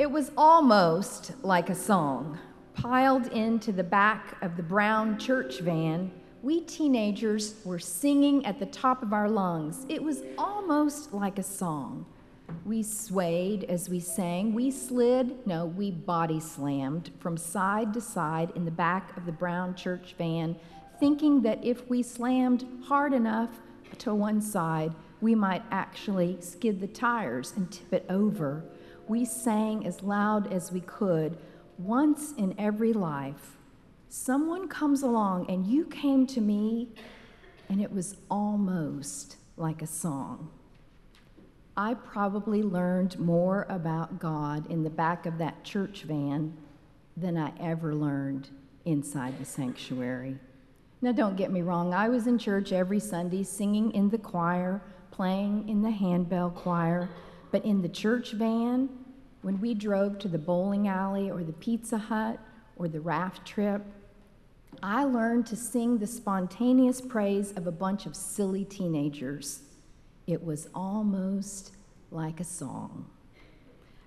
It was almost like a song. Piled into the back of the brown church van, we teenagers were singing at the top of our lungs. It was almost like a song. We swayed as we sang. We slid, no, we body slammed from side to side in the back of the brown church van, thinking that if we slammed hard enough to one side, we might actually skid the tires and tip it over we sang as loud as we could. Once in every life, someone comes along and you came to me, and it was almost like a song. I probably learned more about God in the back of that church van than I ever learned inside the sanctuary. Now, don't get me wrong, I was in church every Sunday singing in the choir, playing in the handbell choir, but in the church van, when we drove to the bowling alley or the Pizza Hut or the raft trip, I learned to sing the spontaneous praise of a bunch of silly teenagers. It was almost like a song.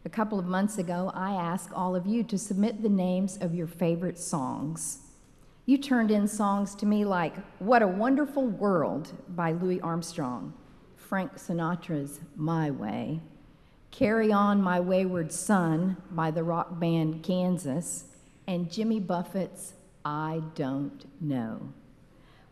A couple of months ago, I asked all of you to submit the names of your favorite songs. You turned in songs to me like What a Wonderful World by Louis Armstrong, Frank Sinatra's My Way, Carry On My Wayward Son by the rock band Kansas, and Jimmy Buffett's I Don't Know.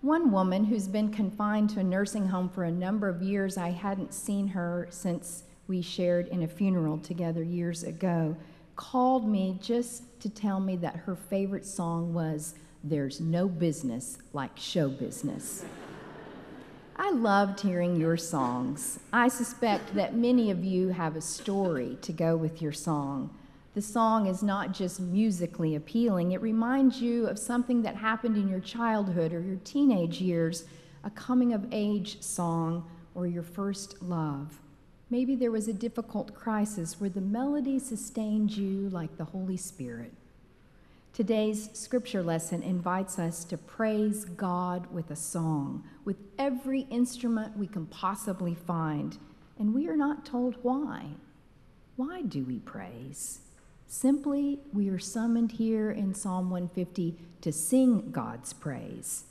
One woman who's been confined to a nursing home for a number of years, I hadn't seen her since we shared in a funeral together years ago, called me just to tell me that her favorite song was There's No Business Like Show Business. I loved hearing your songs. I suspect that many of you have a story to go with your song. The song is not just musically appealing, it reminds you of something that happened in your childhood or your teenage years, a coming of age song, or your first love. Maybe there was a difficult crisis where the melody sustained you like the Holy Spirit. Today's scripture lesson invites us to praise God with a song, with every instrument we can possibly find, and we are not told why. Why do we praise? Simply, we are summoned here in Psalm 150 to sing God's praise.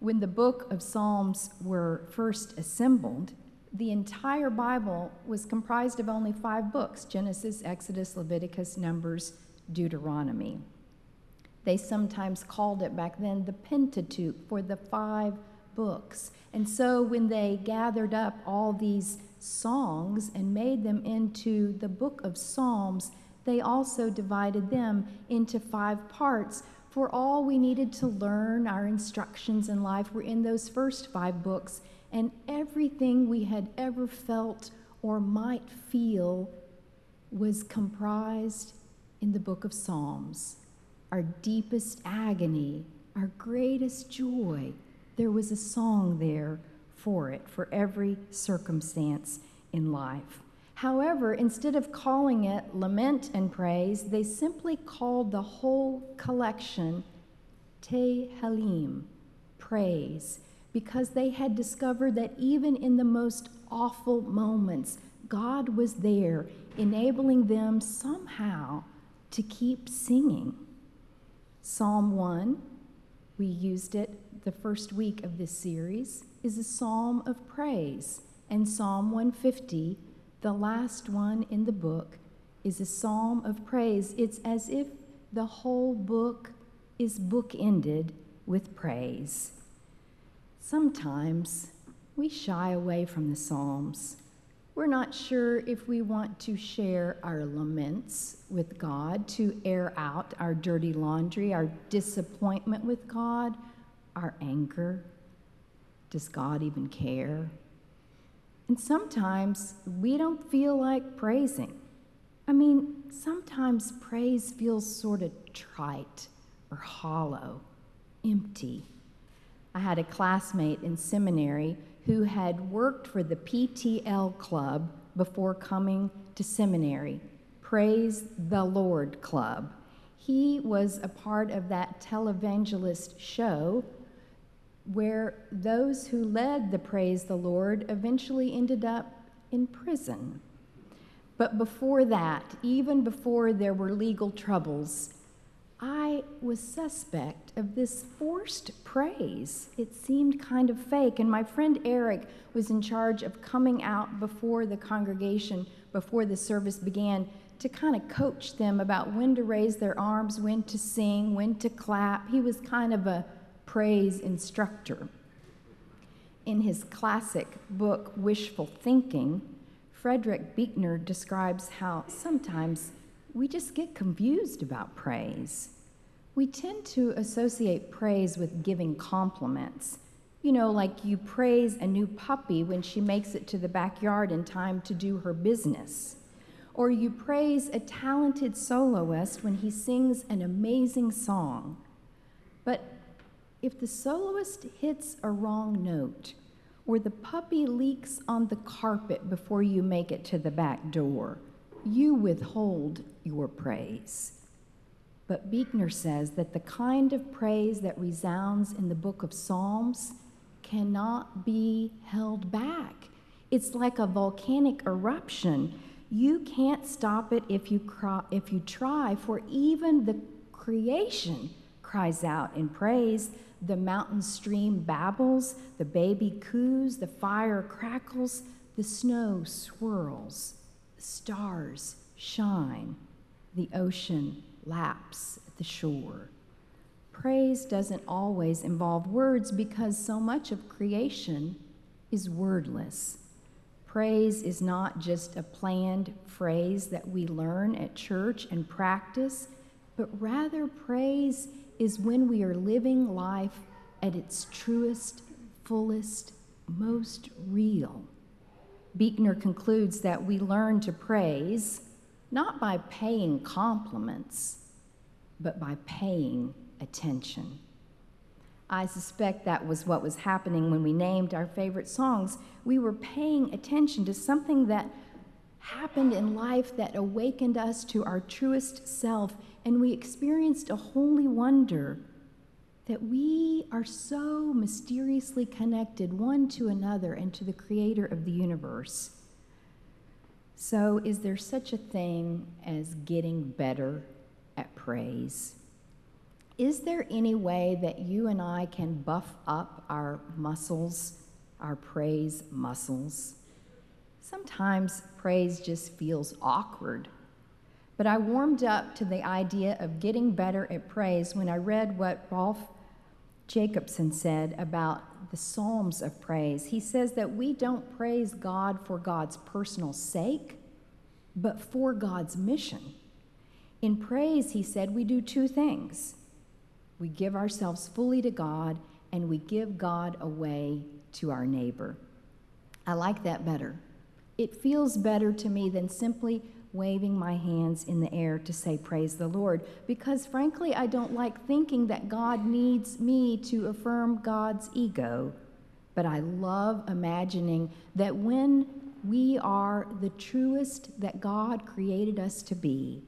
When the book of Psalms were first assembled, the entire Bible was comprised of only five books Genesis, Exodus, Leviticus, Numbers, Deuteronomy. They sometimes called it back then the Pentateuch for the five books. And so when they gathered up all these songs and made them into the book of Psalms, they also divided them into five parts. For all we needed to learn, our instructions in life were in those first five books, and everything we had ever felt or might feel was comprised in the book of Psalms our deepest agony, our greatest joy, there was a song there for it, for every circumstance in life. However, instead of calling it lament and praise, they simply called the whole collection Tehillim, praise, because they had discovered that even in the most awful moments, God was there, enabling them somehow to keep singing. Psalm 1, we used it the first week of this series, is a psalm of praise. And Psalm 150, the last one in the book, is a psalm of praise. It's as if the whole book is bookended with praise. Sometimes we shy away from the Psalms we're not sure if we want to share our laments with God, to air out our dirty laundry, our disappointment with God, our anger. Does God even care? And sometimes we don't feel like praising. I mean, sometimes praise feels sort of trite or hollow, empty. I had a classmate in seminary who had worked for the PTL Club before coming to seminary, Praise the Lord Club. He was a part of that televangelist show where those who led the Praise the Lord eventually ended up in prison. But before that, even before there were legal troubles, I was suspect of this forced praise. It seemed kind of fake, and my friend Eric was in charge of coming out before the congregation, before the service began, to kind of coach them about when to raise their arms, when to sing, when to clap. He was kind of a praise instructor. In his classic book, Wishful Thinking, Frederick Buechner describes how sometimes we just get confused about praise. We tend to associate praise with giving compliments. You know, like you praise a new puppy when she makes it to the backyard in time to do her business. Or you praise a talented soloist when he sings an amazing song. But if the soloist hits a wrong note, or the puppy leaks on the carpet before you make it to the back door, you withhold your praise. But Buechner says that the kind of praise that resounds in the book of Psalms cannot be held back. It's like a volcanic eruption. You can't stop it if you, cry, if you try, for even the creation cries out in praise. The mountain stream babbles, the baby coos, the fire crackles, the snow swirls, stars shine, the ocean laps at the shore. Praise doesn't always involve words because so much of creation is wordless. Praise is not just a planned phrase that we learn at church and practice, but rather praise is when we are living life at its truest, fullest, most real. Buechner concludes that we learn to praise not by paying compliments, but by paying attention. I suspect that was what was happening when we named our favorite songs. We were paying attention to something that happened in life that awakened us to our truest self, and we experienced a holy wonder that we are so mysteriously connected one to another and to the creator of the universe. So, is there such a thing as getting better at praise? Is there any way that you and I can buff up our muscles, our praise muscles? Sometimes praise just feels awkward. But I warmed up to the idea of getting better at praise when I read what Rolf Jacobson said about the Psalms of praise. He says that we don't praise God for God's personal sake, but for God's mission. In praise, he said, we do two things we give ourselves fully to God, and we give God away to our neighbor. I like that better. It feels better to me than simply waving my hands in the air to say, Praise the Lord, because frankly, I don't like thinking that God needs me to affirm God's ego. But I love imagining that when we are the truest that God created us to be,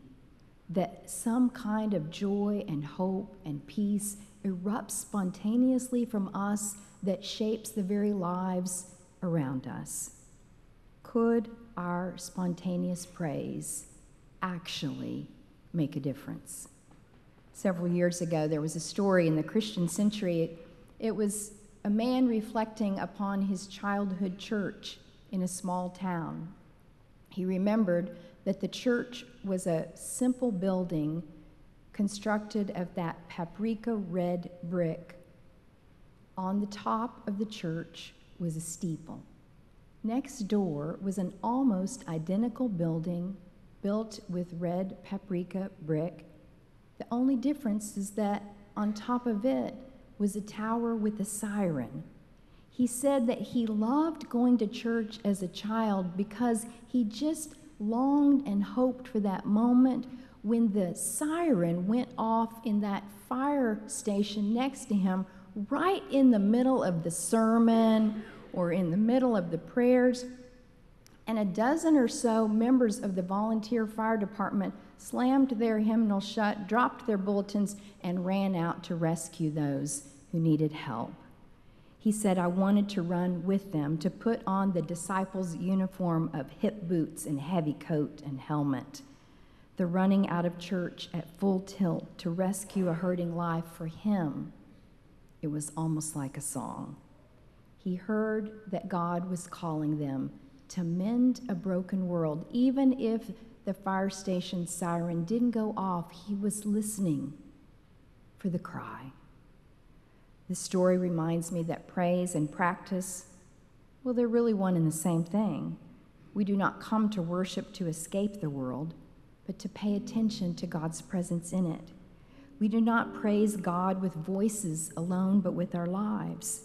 that some kind of joy and hope and peace erupts spontaneously from us that shapes the very lives around us. Could our spontaneous praise actually make a difference? Several years ago, there was a story in the Christian Century. It was a man reflecting upon his childhood church in a small town. He remembered that the church was a simple building constructed of that paprika red brick. On the top of the church was a steeple. Next door was an almost identical building built with red paprika brick. The only difference is that on top of it was a tower with a siren. He said that he loved going to church as a child because he just longed and hoped for that moment when the siren went off in that fire station next to him, right in the middle of the sermon or in the middle of the prayers. And a dozen or so members of the volunteer fire department slammed their hymnal shut, dropped their bulletins, and ran out to rescue those who needed help. He said, I wanted to run with them, to put on the disciples' uniform of hip boots and heavy coat and helmet. The running out of church at full tilt to rescue a hurting life for him, it was almost like a song. He heard that God was calling them to mend a broken world. Even if the fire station siren didn't go off, he was listening for the cry. This story reminds me that praise and practice, well, they're really one and the same thing. We do not come to worship to escape the world, but to pay attention to God's presence in it. We do not praise God with voices alone, but with our lives.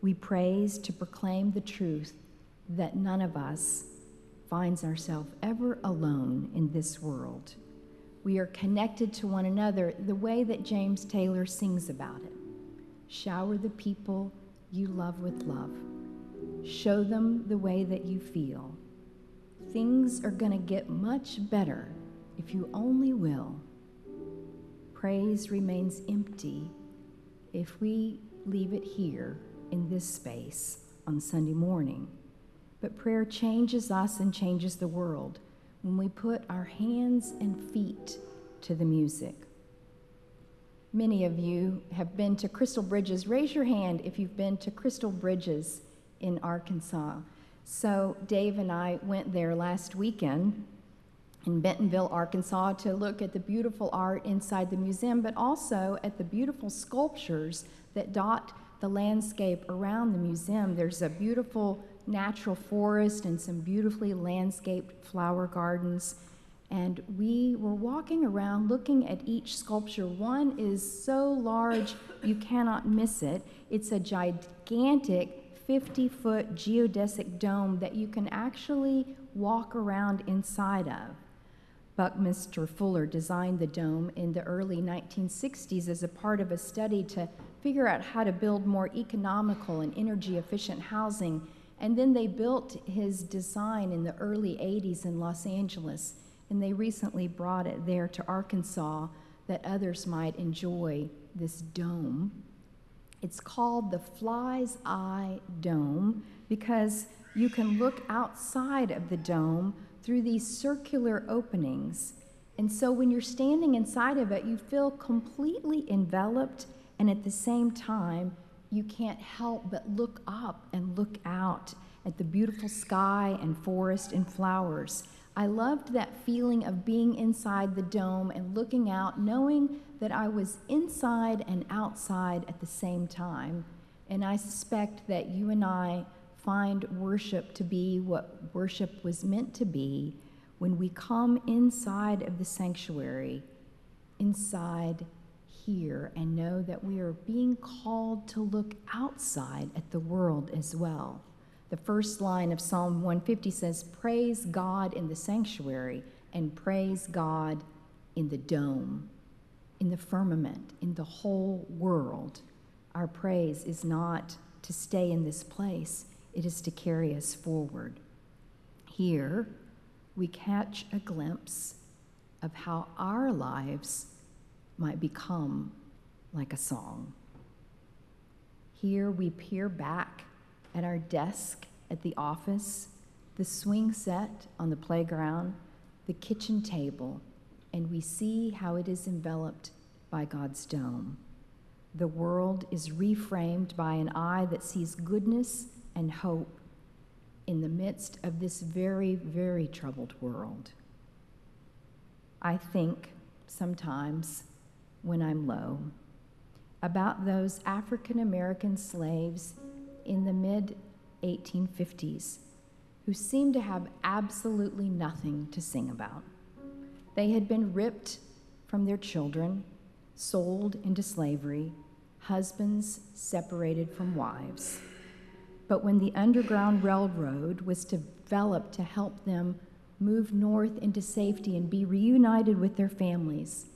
We praise to proclaim the truth that none of us finds ourselves ever alone in this world. We are connected to one another the way that James Taylor sings about it. Shower the people you love with love. Show them the way that you feel. Things are going to get much better if you only will. Praise remains empty if we leave it here in this space on Sunday morning. But prayer changes us and changes the world when we put our hands and feet to the music. Many of you have been to Crystal Bridges. Raise your hand if you've been to Crystal Bridges in Arkansas. So, Dave and I went there last weekend in Bentonville, Arkansas, to look at the beautiful art inside the museum, but also at the beautiful sculptures that dot the landscape around the museum. There's a beautiful natural forest and some beautifully landscaped flower gardens. And we were walking around looking at each sculpture. One is so large you cannot miss it. It's a gigantic 50 foot geodesic dome that you can actually walk around inside of. Buckminster Fuller designed the dome in the early 1960s as a part of a study to figure out how to build more economical and energy efficient housing. And then they built his design in the early 80s in Los Angeles and they recently brought it there to Arkansas that others might enjoy this dome. It's called the Fly's Eye Dome because you can look outside of the dome through these circular openings. And so when you're standing inside of it, you feel completely enveloped, and at the same time, you can't help but look up and look out at the beautiful sky and forest and flowers. I loved that feeling of being inside the dome and looking out, knowing that I was inside and outside at the same time. And I suspect that you and I find worship to be what worship was meant to be when we come inside of the sanctuary, inside here, and know that we are being called to look outside at the world as well. The first line of Psalm 150 says, Praise God in the sanctuary and praise God in the dome, in the firmament, in the whole world. Our praise is not to stay in this place, it is to carry us forward. Here, we catch a glimpse of how our lives might become like a song. Here, we peer back at our desk at the office, the swing set on the playground, the kitchen table, and we see how it is enveloped by God's dome. The world is reframed by an eye that sees goodness and hope in the midst of this very, very troubled world. I think sometimes when I'm low about those African American slaves in the mid 1850s who seemed to have absolutely nothing to sing about. They had been ripped from their children, sold into slavery, husbands separated from wives. But when the Underground Railroad was developed to help them move north into safety and be reunited with their families,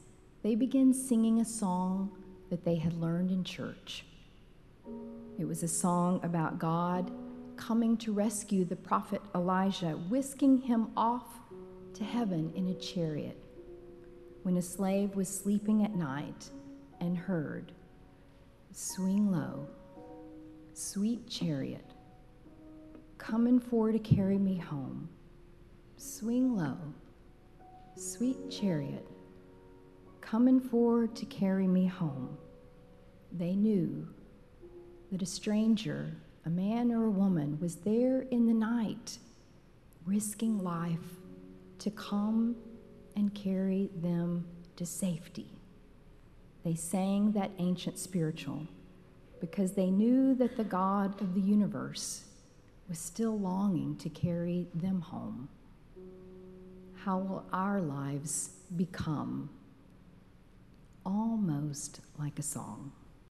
they began singing a song that they had learned in church. It was a song about God coming to rescue the prophet Elijah, whisking him off to heaven in a chariot. When a slave was sleeping at night and heard, Swing low, Sweet chariot, coming for to carry me home. Swing low, sweet chariot, coming for to carry me home. They knew that a stranger, a man or a woman, was there in the night, risking life to come and carry them to safety. They sang that ancient spiritual because they knew that the God of the universe was still longing to carry them home. How will our lives become almost like a song?